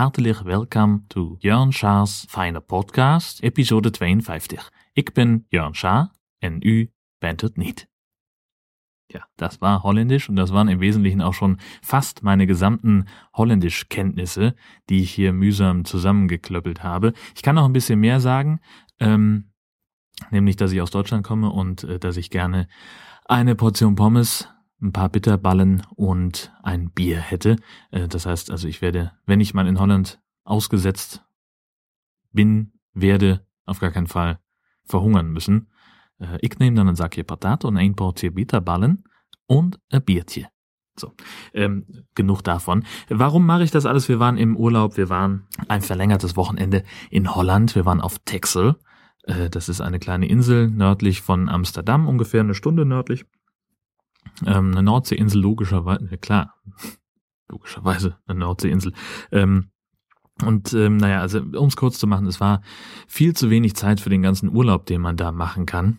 hartelijk welkom to Jörn Schaars Fijne Podcast, episode 52. Ik ben Jörn Schaar en u bent het niet. Ja, das war Holländisch und das waren im Wesentlichen auch schon fast meine gesamten Holländischkenntnisse, die ich hier mühsam zusammengeklöppelt habe. Ich kann noch ein bisschen mehr sagen, ähm, nämlich, dass ich aus Deutschland komme und äh, dass ich gerne eine Portion Pommes ein paar Bitterballen und ein Bier hätte. Äh, das heißt also, ich werde, wenn ich mal in Holland ausgesetzt bin, werde auf gar keinen Fall verhungern müssen. Äh, ich nehme dann ein Sackje Patat und ein Portje Bitterballen und ein Biertje. So, ähm, genug davon. Warum mache ich das alles? Wir waren im Urlaub, wir waren ein verlängertes Wochenende in Holland, wir waren auf Texel. Äh, das ist eine kleine Insel nördlich von Amsterdam, ungefähr eine Stunde nördlich. Ähm, eine Nordseeinsel logischerweise, klar, logischerweise eine Nordseeinsel. Ähm, und ähm, naja, also um es kurz zu machen, es war viel zu wenig Zeit für den ganzen Urlaub, den man da machen kann.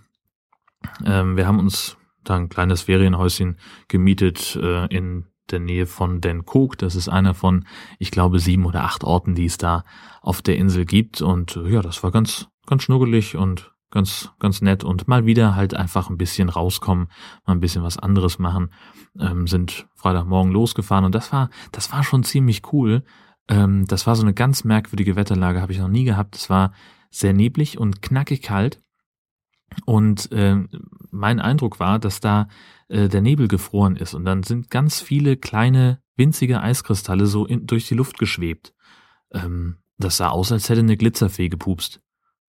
Ähm, wir haben uns da ein kleines Ferienhäuschen gemietet äh, in der Nähe von Den Kook. Das ist einer von, ich glaube, sieben oder acht Orten, die es da auf der Insel gibt. Und äh, ja, das war ganz, ganz schnuggelig und ganz, ganz nett und mal wieder halt einfach ein bisschen rauskommen, mal ein bisschen was anderes machen. Ähm, sind Freitagmorgen losgefahren und das war, das war schon ziemlich cool. Ähm, das war so eine ganz merkwürdige Wetterlage, habe ich noch nie gehabt. Es war sehr neblig und knackig kalt. Und äh, mein Eindruck war, dass da äh, der Nebel gefroren ist und dann sind ganz viele kleine winzige Eiskristalle so in, durch die Luft geschwebt. Ähm, das sah aus, als hätte eine Glitzerfee gepupst.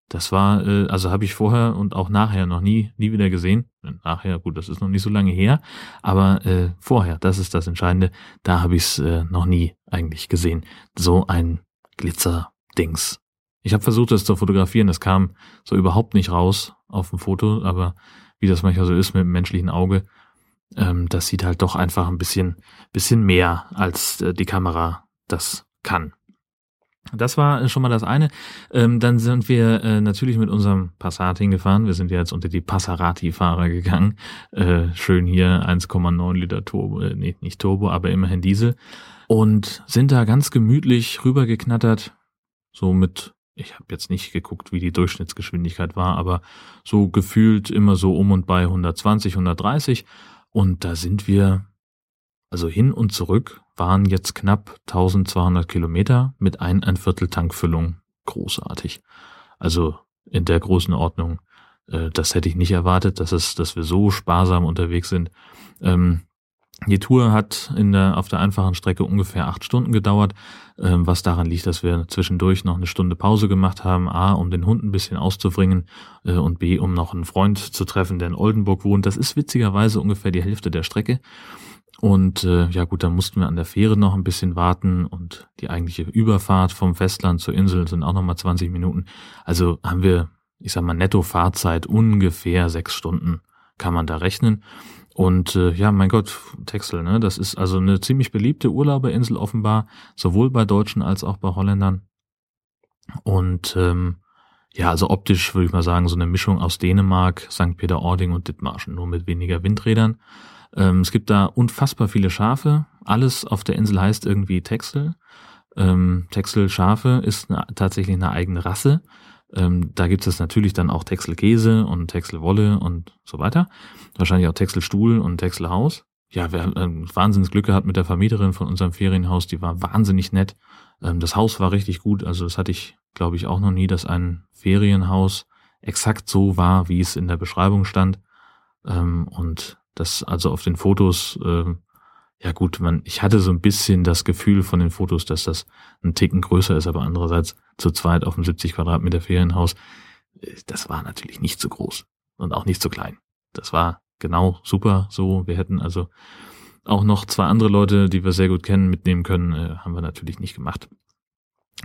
Das war, äh, also habe ich vorher und auch nachher noch nie, nie wieder gesehen. Nachher, gut, das ist noch nicht so lange her, aber äh, vorher, das ist das Entscheidende, da habe ich es äh, noch nie eigentlich gesehen. So ein Glitzerdings. Ich habe versucht, das zu fotografieren, das kam so überhaupt nicht raus auf dem Foto, aber wie das manchmal so ist mit dem menschlichen Auge, ähm, das sieht halt doch einfach ein bisschen, bisschen mehr, als äh, die Kamera das kann. Das war schon mal das eine. Ähm, dann sind wir äh, natürlich mit unserem Passat hingefahren. Wir sind jetzt unter die Passarati-Fahrer gegangen. Äh, schön hier 1,9 Liter Turbo, äh, nee, nicht Turbo, aber immerhin Diesel. Und sind da ganz gemütlich rübergeknattert. So mit, ich habe jetzt nicht geguckt, wie die Durchschnittsgeschwindigkeit war, aber so gefühlt immer so um und bei 120, 130. Und da sind wir also hin und zurück waren jetzt knapp 1200 Kilometer mit ein, ein Viertel Tankfüllung. Großartig. Also in der großen Ordnung. Äh, das hätte ich nicht erwartet, dass es, dass wir so sparsam unterwegs sind. Ähm, die Tour hat in der, auf der einfachen Strecke ungefähr acht Stunden gedauert, ähm, was daran liegt, dass wir zwischendurch noch eine Stunde Pause gemacht haben. A, um den Hund ein bisschen auszubringen äh, und B, um noch einen Freund zu treffen, der in Oldenburg wohnt. Das ist witzigerweise ungefähr die Hälfte der Strecke. Und äh, ja gut, dann mussten wir an der Fähre noch ein bisschen warten und die eigentliche Überfahrt vom Festland zur Insel sind auch nochmal 20 Minuten. Also haben wir, ich sag mal, netto Fahrzeit ungefähr sechs Stunden kann man da rechnen. Und äh, ja, mein Gott, Texel, ne? Das ist also eine ziemlich beliebte Urlauberinsel offenbar, sowohl bei Deutschen als auch bei Holländern. Und ähm, ja, also optisch würde ich mal sagen, so eine Mischung aus Dänemark, St. Peter-Ording und Dithmarschen, nur mit weniger Windrädern. Ähm, es gibt da unfassbar viele Schafe. Alles auf der Insel heißt irgendwie Texel. Ähm, Texel-Schafe ist eine, tatsächlich eine eigene Rasse. Ähm, da gibt es natürlich dann auch Texel-Käse und Texel-Wolle und so weiter. Wahrscheinlich auch Texel-Stuhl und Texel-Haus. Ja, wir haben äh, wahnsinns Glück gehabt mit der Vermieterin von unserem Ferienhaus. Die war wahnsinnig nett. Ähm, das Haus war richtig gut. Also das hatte ich, glaube ich, auch noch nie, dass ein Ferienhaus exakt so war, wie es in der Beschreibung stand. Ähm, und das also auf den Fotos, äh, ja gut, man, ich hatte so ein bisschen das Gefühl von den Fotos, dass das ein Ticken größer ist, aber andererseits zu zweit auf dem 70 Quadratmeter Ferienhaus, äh, das war natürlich nicht zu groß und auch nicht zu klein. Das war genau super so. Wir hätten also auch noch zwei andere Leute, die wir sehr gut kennen, mitnehmen können, äh, haben wir natürlich nicht gemacht.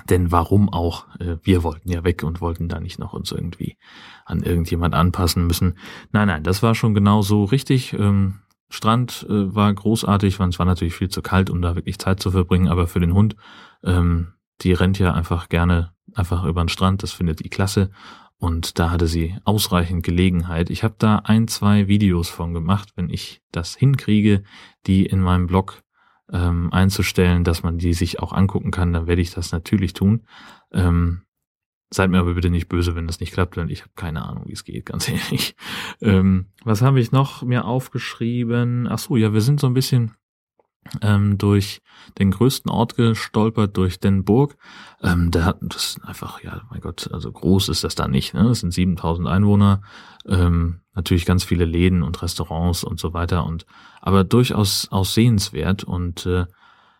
Denn warum auch? Äh, wir wollten ja weg und wollten da nicht noch uns irgendwie an irgendjemand anpassen müssen. Nein, nein, das war schon genau so richtig. Ähm, Strand äh, war großartig, es war natürlich viel zu kalt, um da wirklich Zeit zu verbringen, aber für den Hund ähm, die rennt ja einfach gerne einfach über den Strand, das findet die klasse. Und da hatte sie ausreichend Gelegenheit. Ich habe da ein, zwei Videos von gemacht, wenn ich das hinkriege, die in meinem Blog ähm, einzustellen, dass man die sich auch angucken kann, dann werde ich das natürlich tun. Ähm, seid mir aber bitte nicht böse, wenn das nicht klappt, denn ich habe keine Ahnung, wie es geht, ganz ehrlich. Ähm, was habe ich noch mir aufgeschrieben? Ach so, ja, wir sind so ein bisschen ähm, durch den größten Ort gestolpert, durch Den Burg. Ähm, da hat das ist einfach, ja, mein Gott, also groß ist das da nicht. Ne? Das sind 7000 Einwohner, ähm, natürlich ganz viele Läden und Restaurants und so weiter und aber durchaus auch sehenswert und äh,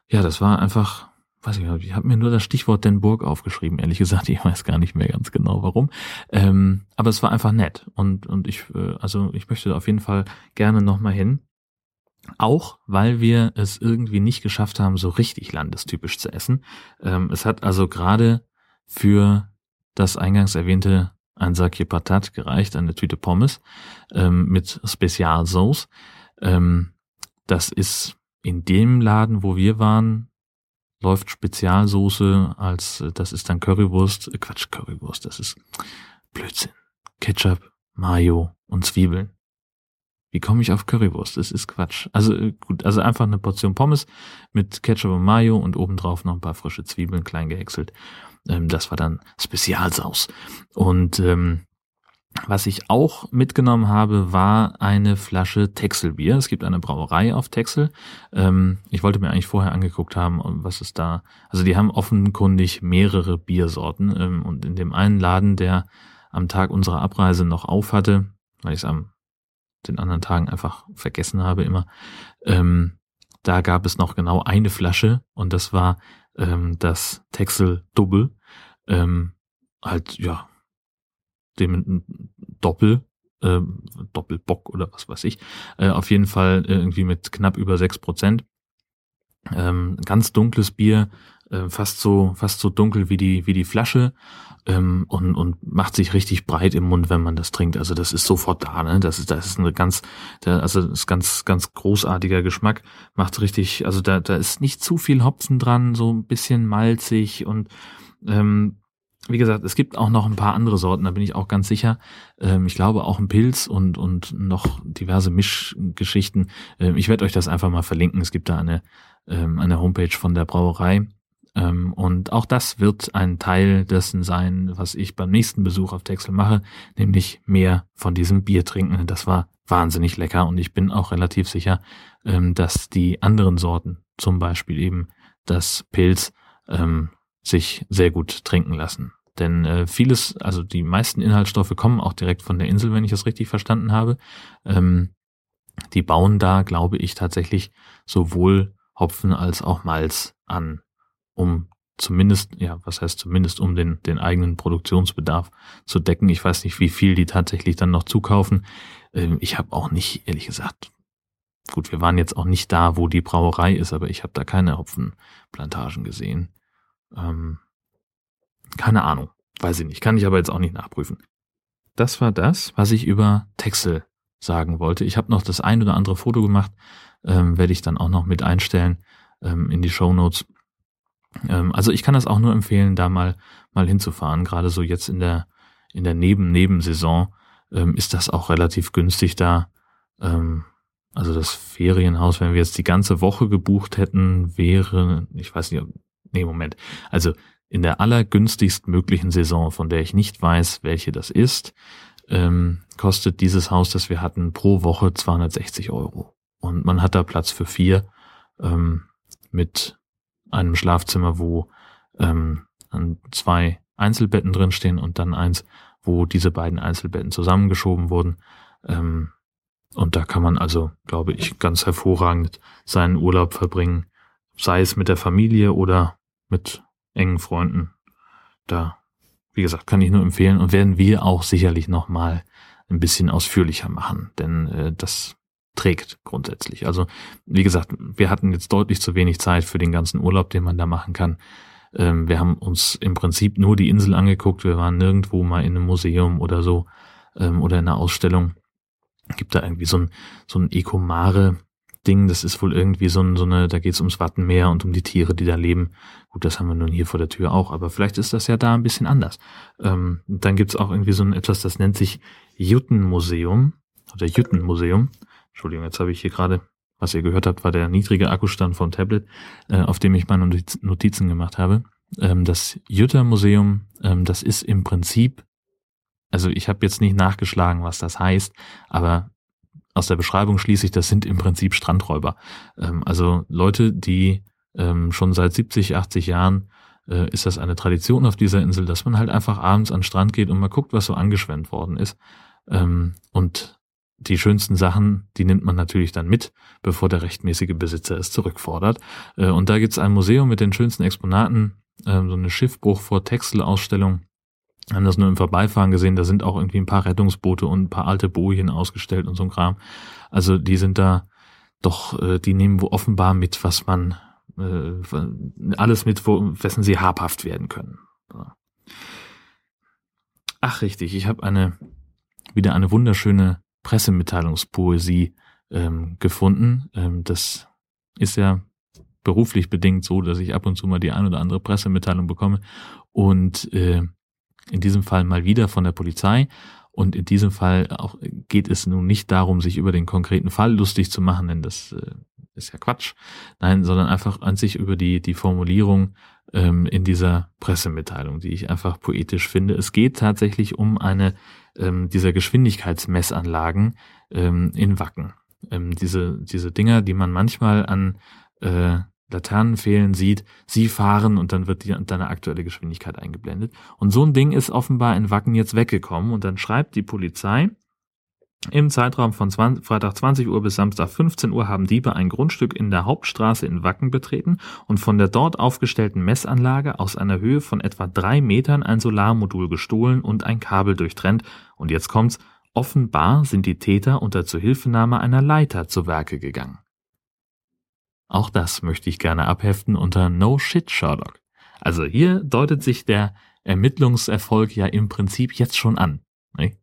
ja, das war einfach, weiß ich nicht, ich habe mir nur das Stichwort Den Burg aufgeschrieben, ehrlich gesagt, ich weiß gar nicht mehr ganz genau warum, ähm, aber es war einfach nett und und ich, äh, also ich möchte auf jeden Fall gerne nochmal hin auch weil wir es irgendwie nicht geschafft haben, so richtig landestypisch zu essen. Ähm, es hat also gerade für das eingangs erwähnte ein Sakje Patat gereicht, eine Tüte Pommes ähm, mit Spezialsauce. Ähm, das ist in dem Laden, wo wir waren, läuft Spezialsoße als, das ist dann Currywurst, äh Quatsch, Currywurst, das ist Blödsinn. Ketchup, Mayo und Zwiebeln. Wie komme ich auf Currywurst? Das ist Quatsch. Also äh, gut, also einfach eine Portion Pommes mit Ketchup und Mayo und obendrauf noch ein paar frische Zwiebeln klein gehäckselt. Ähm, das war dann Spezialsaus. Und ähm, was ich auch mitgenommen habe, war eine Flasche Texelbier. Es gibt eine Brauerei auf Texel. Ähm, ich wollte mir eigentlich vorher angeguckt haben, was ist da. Also die haben offenkundig mehrere Biersorten. Ähm, und in dem einen Laden, der am Tag unserer Abreise noch auf hatte, weil ich es am den anderen Tagen einfach vergessen habe immer. Ähm, da gab es noch genau eine Flasche und das war ähm, das Texel Double. Ähm, halt, ja, dem Doppel, äh, Doppelbock oder was weiß ich. Äh, auf jeden Fall irgendwie mit knapp über sechs Prozent. Ähm, ganz dunkles Bier, äh, fast so, fast so dunkel wie die, wie die Flasche ähm, und, und macht sich richtig breit im Mund, wenn man das trinkt. Also das ist sofort da, ne? Das ist, das ist eine ganz, der, also das ist ganz, ganz großartiger Geschmack. Macht richtig, also da, da ist nicht zu viel Hopfen dran, so ein bisschen malzig und ähm, wie gesagt, es gibt auch noch ein paar andere Sorten, da bin ich auch ganz sicher. Ähm, ich glaube auch ein Pilz und, und noch diverse Mischgeschichten. Ähm, ich werde euch das einfach mal verlinken. Es gibt da eine, ähm, eine Homepage von der Brauerei. Ähm, und auch das wird ein Teil dessen sein, was ich beim nächsten Besuch auf Texel mache, nämlich mehr von diesem Bier trinken. Das war wahnsinnig lecker und ich bin auch relativ sicher, dass die anderen Sorten, zum Beispiel eben das Pilz, ähm, sich sehr gut trinken lassen. Denn äh, vieles, also die meisten Inhaltsstoffe kommen auch direkt von der Insel, wenn ich es richtig verstanden habe. die bauen da, glaube ich, tatsächlich sowohl Hopfen als auch Malz an um zumindest, ja, was heißt zumindest, um den, den eigenen Produktionsbedarf zu decken. Ich weiß nicht, wie viel die tatsächlich dann noch zukaufen. Ähm, ich habe auch nicht, ehrlich gesagt, gut, wir waren jetzt auch nicht da, wo die Brauerei ist, aber ich habe da keine Hopfenplantagen gesehen. Ähm, keine Ahnung, weiß ich nicht, kann ich aber jetzt auch nicht nachprüfen. Das war das, was ich über Texel sagen wollte. Ich habe noch das ein oder andere Foto gemacht, ähm, werde ich dann auch noch mit einstellen ähm, in die Show Notes. Ähm, also ich kann das auch nur empfehlen, da mal, mal hinzufahren. Gerade so jetzt in der, in der Neben-Nebensaison ähm, ist das auch relativ günstig da. Ähm, also das Ferienhaus, wenn wir jetzt die ganze Woche gebucht hätten, wäre, ich weiß nicht, nee, Moment. Also in der allergünstigst möglichen Saison, von der ich nicht weiß, welche das ist, ähm, kostet dieses Haus, das wir hatten, pro Woche 260 Euro. Und man hat da Platz für vier ähm, mit einem Schlafzimmer, wo ähm, zwei Einzelbetten drinstehen und dann eins, wo diese beiden Einzelbetten zusammengeschoben wurden. Ähm, und da kann man also, glaube ich, ganz hervorragend seinen Urlaub verbringen, sei es mit der Familie oder mit engen Freunden. Da, wie gesagt, kann ich nur empfehlen und werden wir auch sicherlich nochmal ein bisschen ausführlicher machen, denn äh, das trägt grundsätzlich. Also wie gesagt, wir hatten jetzt deutlich zu wenig Zeit für den ganzen Urlaub, den man da machen kann. Ähm, wir haben uns im Prinzip nur die Insel angeguckt. Wir waren nirgendwo mal in einem Museum oder so ähm, oder in einer Ausstellung. Gibt da irgendwie so ein, so ein Ecomare Ding. Das ist wohl irgendwie so, so eine, da geht es ums Wattenmeer und um die Tiere, die da leben. Gut, das haben wir nun hier vor der Tür auch, aber vielleicht ist das ja da ein bisschen anders. Ähm, dann gibt's auch irgendwie so ein etwas, das nennt sich Juttenmuseum oder Juttenmuseum. Entschuldigung, jetzt habe ich hier gerade, was ihr gehört habt, war der niedrige Akkustand vom Tablet, äh, auf dem ich meine Notizen gemacht habe. Ähm, das Juttermuseum, ähm, das ist im Prinzip also ich habe jetzt nicht nachgeschlagen, was das heißt, aber aus der Beschreibung schließe ich, das sind im Prinzip Strandräuber. Ähm, also Leute, die ähm, schon seit 70, 80 Jahren äh, ist das eine Tradition auf dieser Insel, dass man halt einfach abends an den Strand geht und mal guckt, was so angeschwemmt worden ist. Ähm, und die schönsten Sachen, die nimmt man natürlich dann mit, bevor der rechtmäßige Besitzer es zurückfordert. Äh, und da gibt's ein Museum mit den schönsten Exponaten, äh, so eine Schiffbruch vor Textelausstellung haben das nur im Vorbeifahren gesehen, da sind auch irgendwie ein paar Rettungsboote und ein paar alte Bojen ausgestellt und so ein Kram. Also die sind da doch, äh, die nehmen wo offenbar mit, was man, äh, alles mit, wo, wessen sie habhaft werden können. Ach richtig, ich habe eine, wieder eine wunderschöne Pressemitteilungspoesie ähm, gefunden. Ähm, das ist ja beruflich bedingt so, dass ich ab und zu mal die ein oder andere Pressemitteilung bekomme. Und äh, in diesem Fall mal wieder von der Polizei. Und in diesem Fall auch geht es nun nicht darum, sich über den konkreten Fall lustig zu machen, denn das äh, ist ja Quatsch. Nein, sondern einfach an sich über die, die Formulierung ähm, in dieser Pressemitteilung, die ich einfach poetisch finde. Es geht tatsächlich um eine ähm, dieser Geschwindigkeitsmessanlagen ähm, in Wacken. Ähm, diese, diese Dinger, die man manchmal an äh, Laternen fehlen, sieht, sie fahren und dann wird die, deine aktuelle Geschwindigkeit eingeblendet. Und so ein Ding ist offenbar in Wacken jetzt weggekommen und dann schreibt die Polizei, im Zeitraum von 20, Freitag 20 Uhr bis Samstag 15 Uhr haben Diebe ein Grundstück in der Hauptstraße in Wacken betreten und von der dort aufgestellten Messanlage aus einer Höhe von etwa drei Metern ein Solarmodul gestohlen und ein Kabel durchtrennt. Und jetzt kommt's, offenbar sind die Täter unter Zuhilfenahme einer Leiter zu Werke gegangen. Auch das möchte ich gerne abheften unter No Shit Sherlock. Also hier deutet sich der Ermittlungserfolg ja im Prinzip jetzt schon an. Ne?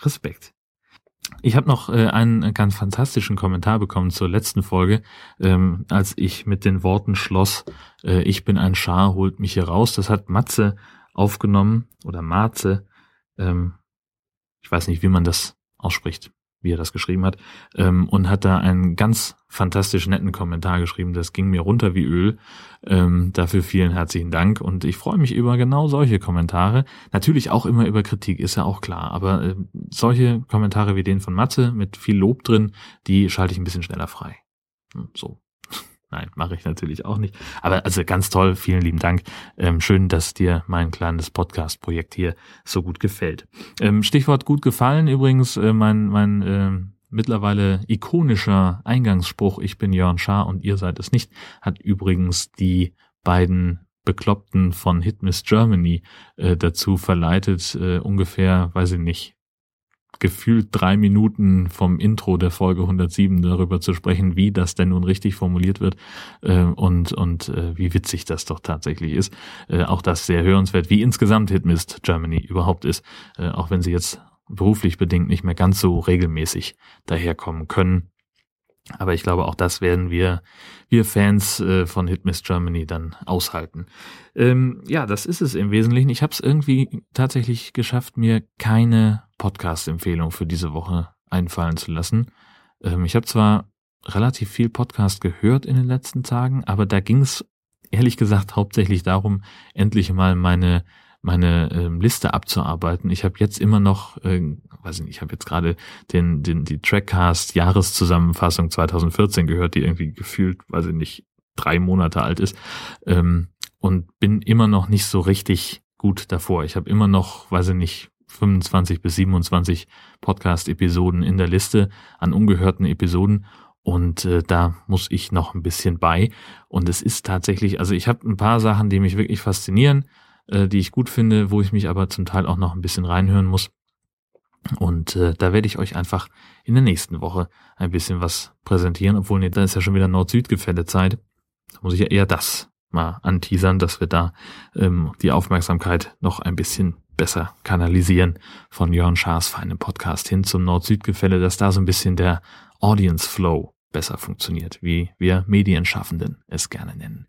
Respekt. Ich habe noch äh, einen ganz fantastischen Kommentar bekommen zur letzten Folge, ähm, als ich mit den Worten schloss, äh, ich bin ein Schar, holt mich hier raus. Das hat Matze aufgenommen oder Marze. Ähm, ich weiß nicht, wie man das ausspricht wie er das geschrieben hat, ähm, und hat da einen ganz fantastisch netten Kommentar geschrieben. Das ging mir runter wie Öl. Ähm, dafür vielen herzlichen Dank und ich freue mich über genau solche Kommentare. Natürlich auch immer über Kritik, ist ja auch klar, aber äh, solche Kommentare wie den von Matze mit viel Lob drin, die schalte ich ein bisschen schneller frei. Hm, so. Nein, mache ich natürlich auch nicht. Aber also ganz toll, vielen lieben Dank. Ähm, schön, dass dir mein kleines Podcast-Projekt hier so gut gefällt. Ähm, Stichwort gut gefallen übrigens, äh, mein, mein äh, mittlerweile ikonischer Eingangsspruch, ich bin Jörn Schaar und ihr seid es nicht, hat übrigens die beiden Bekloppten von Hitmiss Germany äh, dazu verleitet, äh, ungefähr, weiß ich nicht, gefühlt drei Minuten vom Intro der Folge 107 darüber zu sprechen, wie das denn nun richtig formuliert wird äh, und, und äh, wie witzig das doch tatsächlich ist. Äh, auch das sehr hörenswert, wie insgesamt Hitmist Germany überhaupt ist, äh, auch wenn sie jetzt beruflich bedingt nicht mehr ganz so regelmäßig daherkommen können. Aber ich glaube, auch das werden wir, wir Fans äh, von Hitmiss Germany dann aushalten. Ähm, ja, das ist es im Wesentlichen. Ich habe es irgendwie tatsächlich geschafft, mir keine Podcast-Empfehlung für diese Woche einfallen zu lassen. Ähm, ich habe zwar relativ viel Podcast gehört in den letzten Tagen, aber da ging es ehrlich gesagt hauptsächlich darum, endlich mal meine meine ähm, Liste abzuarbeiten. Ich habe jetzt immer noch, äh, weiß ich nicht, ich habe jetzt gerade den, den die Trackcast Jahreszusammenfassung 2014 gehört, die irgendwie gefühlt, weiß ich nicht, drei Monate alt ist ähm, und bin immer noch nicht so richtig gut davor. Ich habe immer noch, weiß ich nicht, 25 bis 27 Podcast-Episoden in der Liste an ungehörten Episoden und äh, da muss ich noch ein bisschen bei. Und es ist tatsächlich, also ich habe ein paar Sachen, die mich wirklich faszinieren äh, die ich gut finde, wo ich mich aber zum Teil auch noch ein bisschen reinhören muss. Und äh, da werde ich euch einfach in der nächsten Woche ein bisschen was präsentieren, obwohl nee, da ist ja schon wieder Nord-Süd-Gefälle-Zeit. Da muss ich ja eher das mal anteasern, dass wir da ähm, die Aufmerksamkeit noch ein bisschen besser kanalisieren von Jörn Schaas feinem Podcast hin zum Nord-Süd-Gefälle, dass da so ein bisschen der Audience Flow besser funktioniert, wie wir Medienschaffenden es gerne nennen.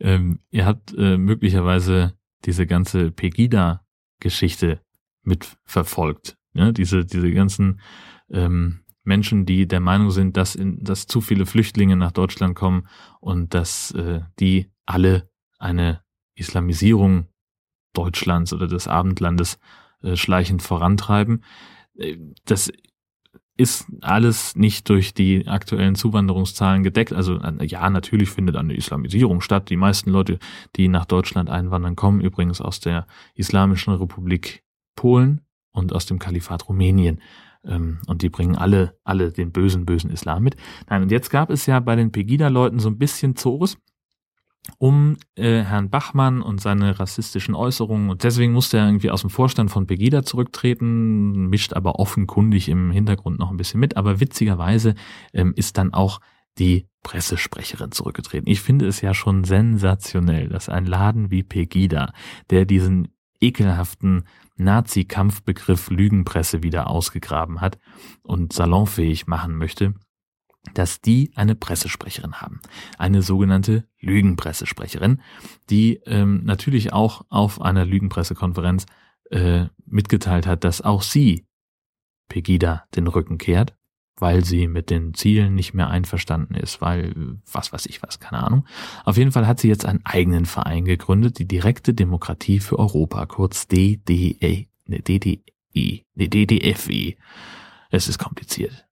Ähm, ihr habt äh, möglicherweise diese ganze Pegida-Geschichte mitverfolgt. Ja, diese, diese ganzen ähm, Menschen, die der Meinung sind, dass, in, dass zu viele Flüchtlinge nach Deutschland kommen und dass äh, die alle eine Islamisierung Deutschlands oder des Abendlandes äh, schleichend vorantreiben. Äh, das ist alles nicht durch die aktuellen Zuwanderungszahlen gedeckt. Also ja, natürlich findet eine Islamisierung statt. Die meisten Leute, die nach Deutschland einwandern, kommen übrigens aus der Islamischen Republik Polen und aus dem Kalifat Rumänien. Ähm, und die bringen alle, alle den bösen, bösen Islam mit. Nein, und jetzt gab es ja bei den Pegida-Leuten so ein bisschen Zores um äh, Herrn Bachmann und seine rassistischen Äußerungen. Und deswegen musste er irgendwie aus dem Vorstand von Pegida zurücktreten, mischt aber offenkundig im Hintergrund noch ein bisschen mit. Aber witzigerweise ähm, ist dann auch die Pressesprecherin zurückgetreten. Ich finde es ja schon sensationell, dass ein Laden wie Pegida, der diesen ekelhaften Nazi-Kampfbegriff Lügenpresse wieder ausgegraben hat und salonfähig machen möchte, dass die eine Pressesprecherin haben, eine sogenannte Lügenpressesprecherin, die ähm, natürlich auch auf einer Lügenpressekonferenz äh, mitgeteilt hat, dass auch sie Pegida den Rücken kehrt, weil sie mit den Zielen nicht mehr einverstanden ist, weil was weiß ich was, keine Ahnung. Auf jeden Fall hat sie jetzt einen eigenen Verein gegründet, die Direkte Demokratie für Europa, kurz DDE, ne, DDE, ne, DDFE. Es ist kompliziert.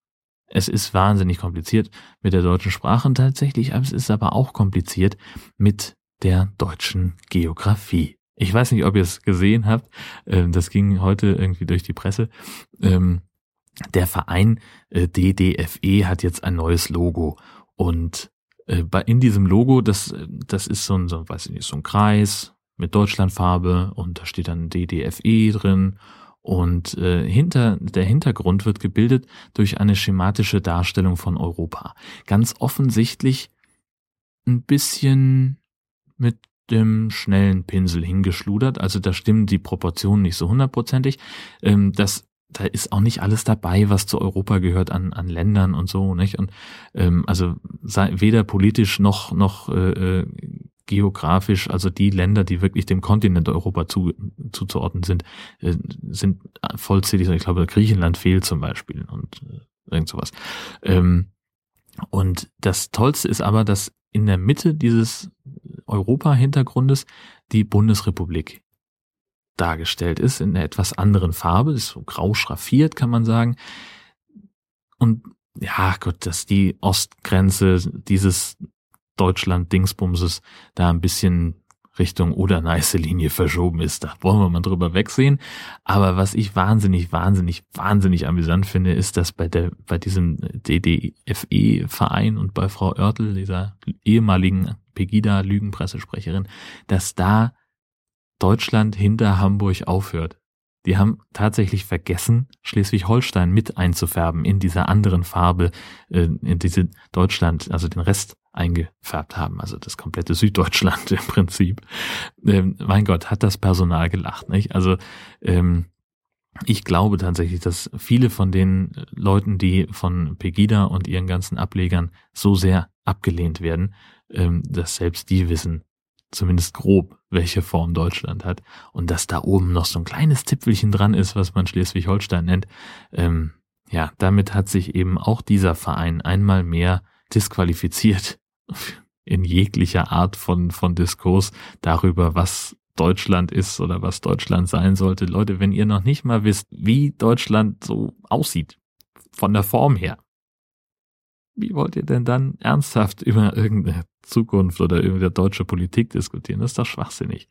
Es ist wahnsinnig kompliziert mit der deutschen Sprache tatsächlich, es ist aber auch kompliziert mit der deutschen Geografie. Ich weiß nicht, ob ihr es gesehen habt. Ähm, das ging heute irgendwie durch die Presse. Ähm, der Verein äh, DDFE hat jetzt ein neues Logo und äh, in diesem Logo, das, das ist so ein, so, weiß ich nicht, so ein Kreis mit Deutschlandfarbe und da steht dann DDFE drin und äh, hinter, der Hintergrund wird gebildet durch eine schematische Darstellung von Europa. Ganz offensichtlich ein bisschen mit dem schnellen Pinsel hingeschludert. Also da stimmen die Proportionen nicht so hundertprozentig. Ähm, das da ist auch nicht alles dabei, was zu Europa gehört an, an Ländern und so, nicht? Und ähm, also sei, weder politisch noch noch äh, äh geografisch, also die Länder, die wirklich dem Kontinent Europa zu, zuzuordnen sind, äh, sind vollzählig. Ich glaube, Griechenland fehlt zum Beispiel und äh, irgend sowas. Ähm, und das Tollste ist aber, dass in der Mitte dieses Europa-Hintergrundes die Bundesrepublik dargestellt ist, in einer etwas anderen Farbe, ist so grau schraffiert, kann man sagen. Und ja, Gott, dass die Ostgrenze dieses Deutschland-Dingsbumses da ein bisschen Richtung Oder-Neiße-Linie verschoben ist. Da wollen wir mal drüber wegsehen. Aber was ich wahnsinnig, wahnsinnig, wahnsinnig amüsant finde, ist, dass bei der, bei diesem DDFE-Verein und bei Frau Oertel, dieser ehemaligen Pegida-Lügenpressesprecherin, dass da Deutschland hinter Hamburg aufhört. Die haben tatsächlich vergessen, Schleswig-Holstein mit einzufärben in dieser anderen Farbe, äh, in diese Deutschland, also den Rest eingefärbt haben, also das komplette Süddeutschland im Prinzip. Ähm, mein Gott, hat das Personal gelacht, nicht? Also ähm, ich glaube tatsächlich, dass viele von den Leuten, die von Pegida und ihren ganzen Ablegern so sehr abgelehnt werden, ähm, dass selbst die wissen, zumindest grob, welche Form Deutschland hat und dass da oben noch so ein kleines Zipfelchen dran ist, was man Schleswig-Holstein nennt. Ähm, ja, damit hat sich eben auch dieser Verein einmal mehr disqualifiziert in jeglicher Art von, von Diskurs darüber, was Deutschland ist oder was Deutschland sein sollte. Leute, wenn ihr noch nicht mal wisst, wie Deutschland so aussieht, von der Form her, wie wollt ihr denn dann ernsthaft über irgendeine Zukunft oder die deutsche Politik diskutieren? Das ist doch schwachsinnig.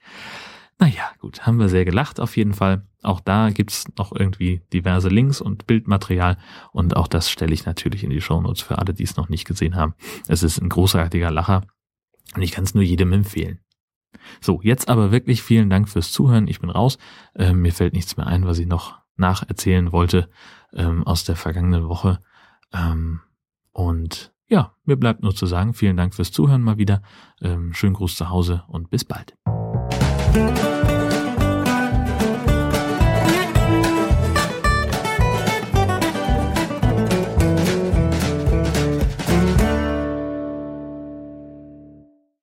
Naja, gut, haben wir sehr gelacht auf jeden Fall. Auch da gibt's noch irgendwie diverse Links und Bildmaterial und auch das stelle ich natürlich in die Shownotes für alle, die es noch nicht gesehen haben. Es ist ein großartiger Lacher und ich kann es nur jedem empfehlen. So, jetzt aber wirklich vielen Dank fürs Zuhören. Ich bin raus. Ähm, mir fällt nichts mehr ein, was ich noch nacherzählen wollte ähm, aus der vergangenen Woche. Ähm, und ja, mir bleibt nur zu sagen, vielen Dank fürs Zuhören mal wieder. Ähm, schönen Gruß zu Hause und bis bald. Thank you.